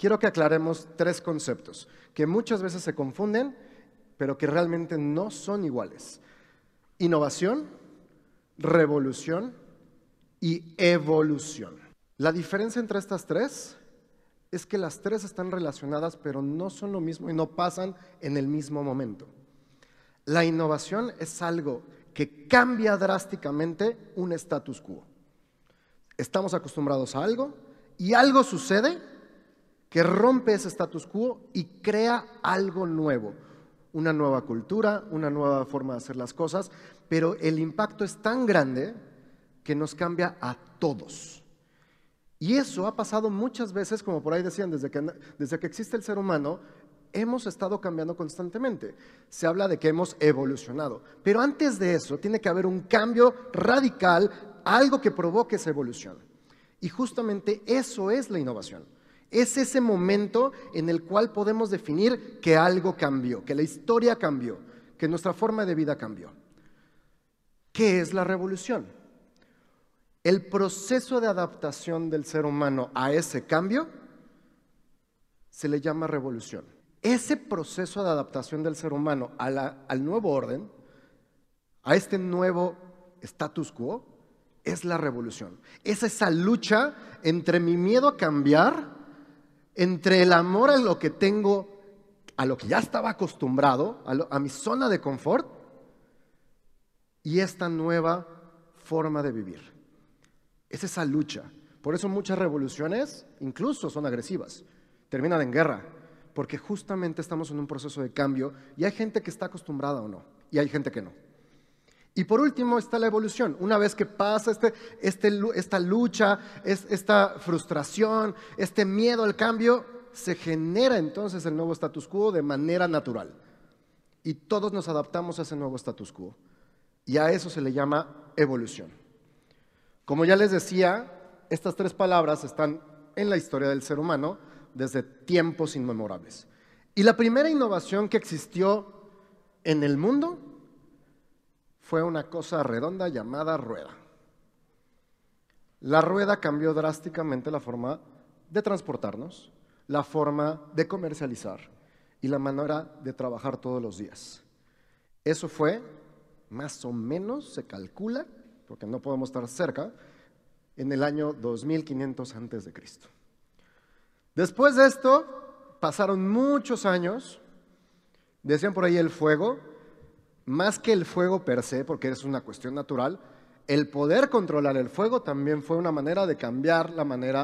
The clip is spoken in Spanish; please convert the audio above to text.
quiero que aclaremos tres conceptos que muchas veces se confunden, pero que realmente no son iguales. Innovación, revolución y evolución. La diferencia entre estas tres es que las tres están relacionadas, pero no son lo mismo y no pasan en el mismo momento. La innovación es algo que cambia drásticamente un status quo. Estamos acostumbrados a algo y algo sucede que rompe ese status quo y crea algo nuevo, una nueva cultura, una nueva forma de hacer las cosas, pero el impacto es tan grande que nos cambia a todos. Y eso ha pasado muchas veces, como por ahí decían, desde que, desde que existe el ser humano, hemos estado cambiando constantemente. Se habla de que hemos evolucionado. Pero antes de eso, tiene que haber un cambio radical, algo que provoque esa evolución. Y justamente eso es la innovación. Es ese momento en el cual podemos definir que algo cambió, que la historia cambió, que nuestra forma de vida cambió. ¿Qué es la revolución? El proceso de adaptación del ser humano a ese cambio se le llama revolución. Ese proceso de adaptación del ser humano al nuevo orden, a este nuevo status quo, es la revolución. Es esa lucha entre mi miedo a cambiar, entre el amor a lo que tengo, a lo que ya estaba acostumbrado, a, a mi zona de confort, y esta nueva forma de vivir. Es esa lucha. Por eso muchas revoluciones incluso son agresivas, terminan en guerra, porque justamente estamos en un proceso de cambio y hay gente que está acostumbrada o no, y hay gente que no. Y por último está la evolución. Una vez que pasa este, este, esta lucha, esta frustración, este miedo al cambio, se genera entonces el nuevo status quo de manera natural. Y todos nos adaptamos a ese nuevo status quo. Y a eso se le llama evolución. Como ya les decía, estas tres palabras están en la historia del ser humano desde tiempos inmemorables. Y la primera innovación que existió en el mundo fue una cosa redonda llamada rueda. La rueda cambió drásticamente la forma de transportarnos, la forma de comercializar y la manera de trabajar todos los días. Eso fue, más o menos, se calcula, porque no podemos estar cerca, en el año 2500 antes de Cristo. Después de esto, pasaron muchos años, decían por ahí el fuego, más que el fuego per se, porque es una cuestión natural, el poder controlar el fuego también fue una manera de cambiar la manera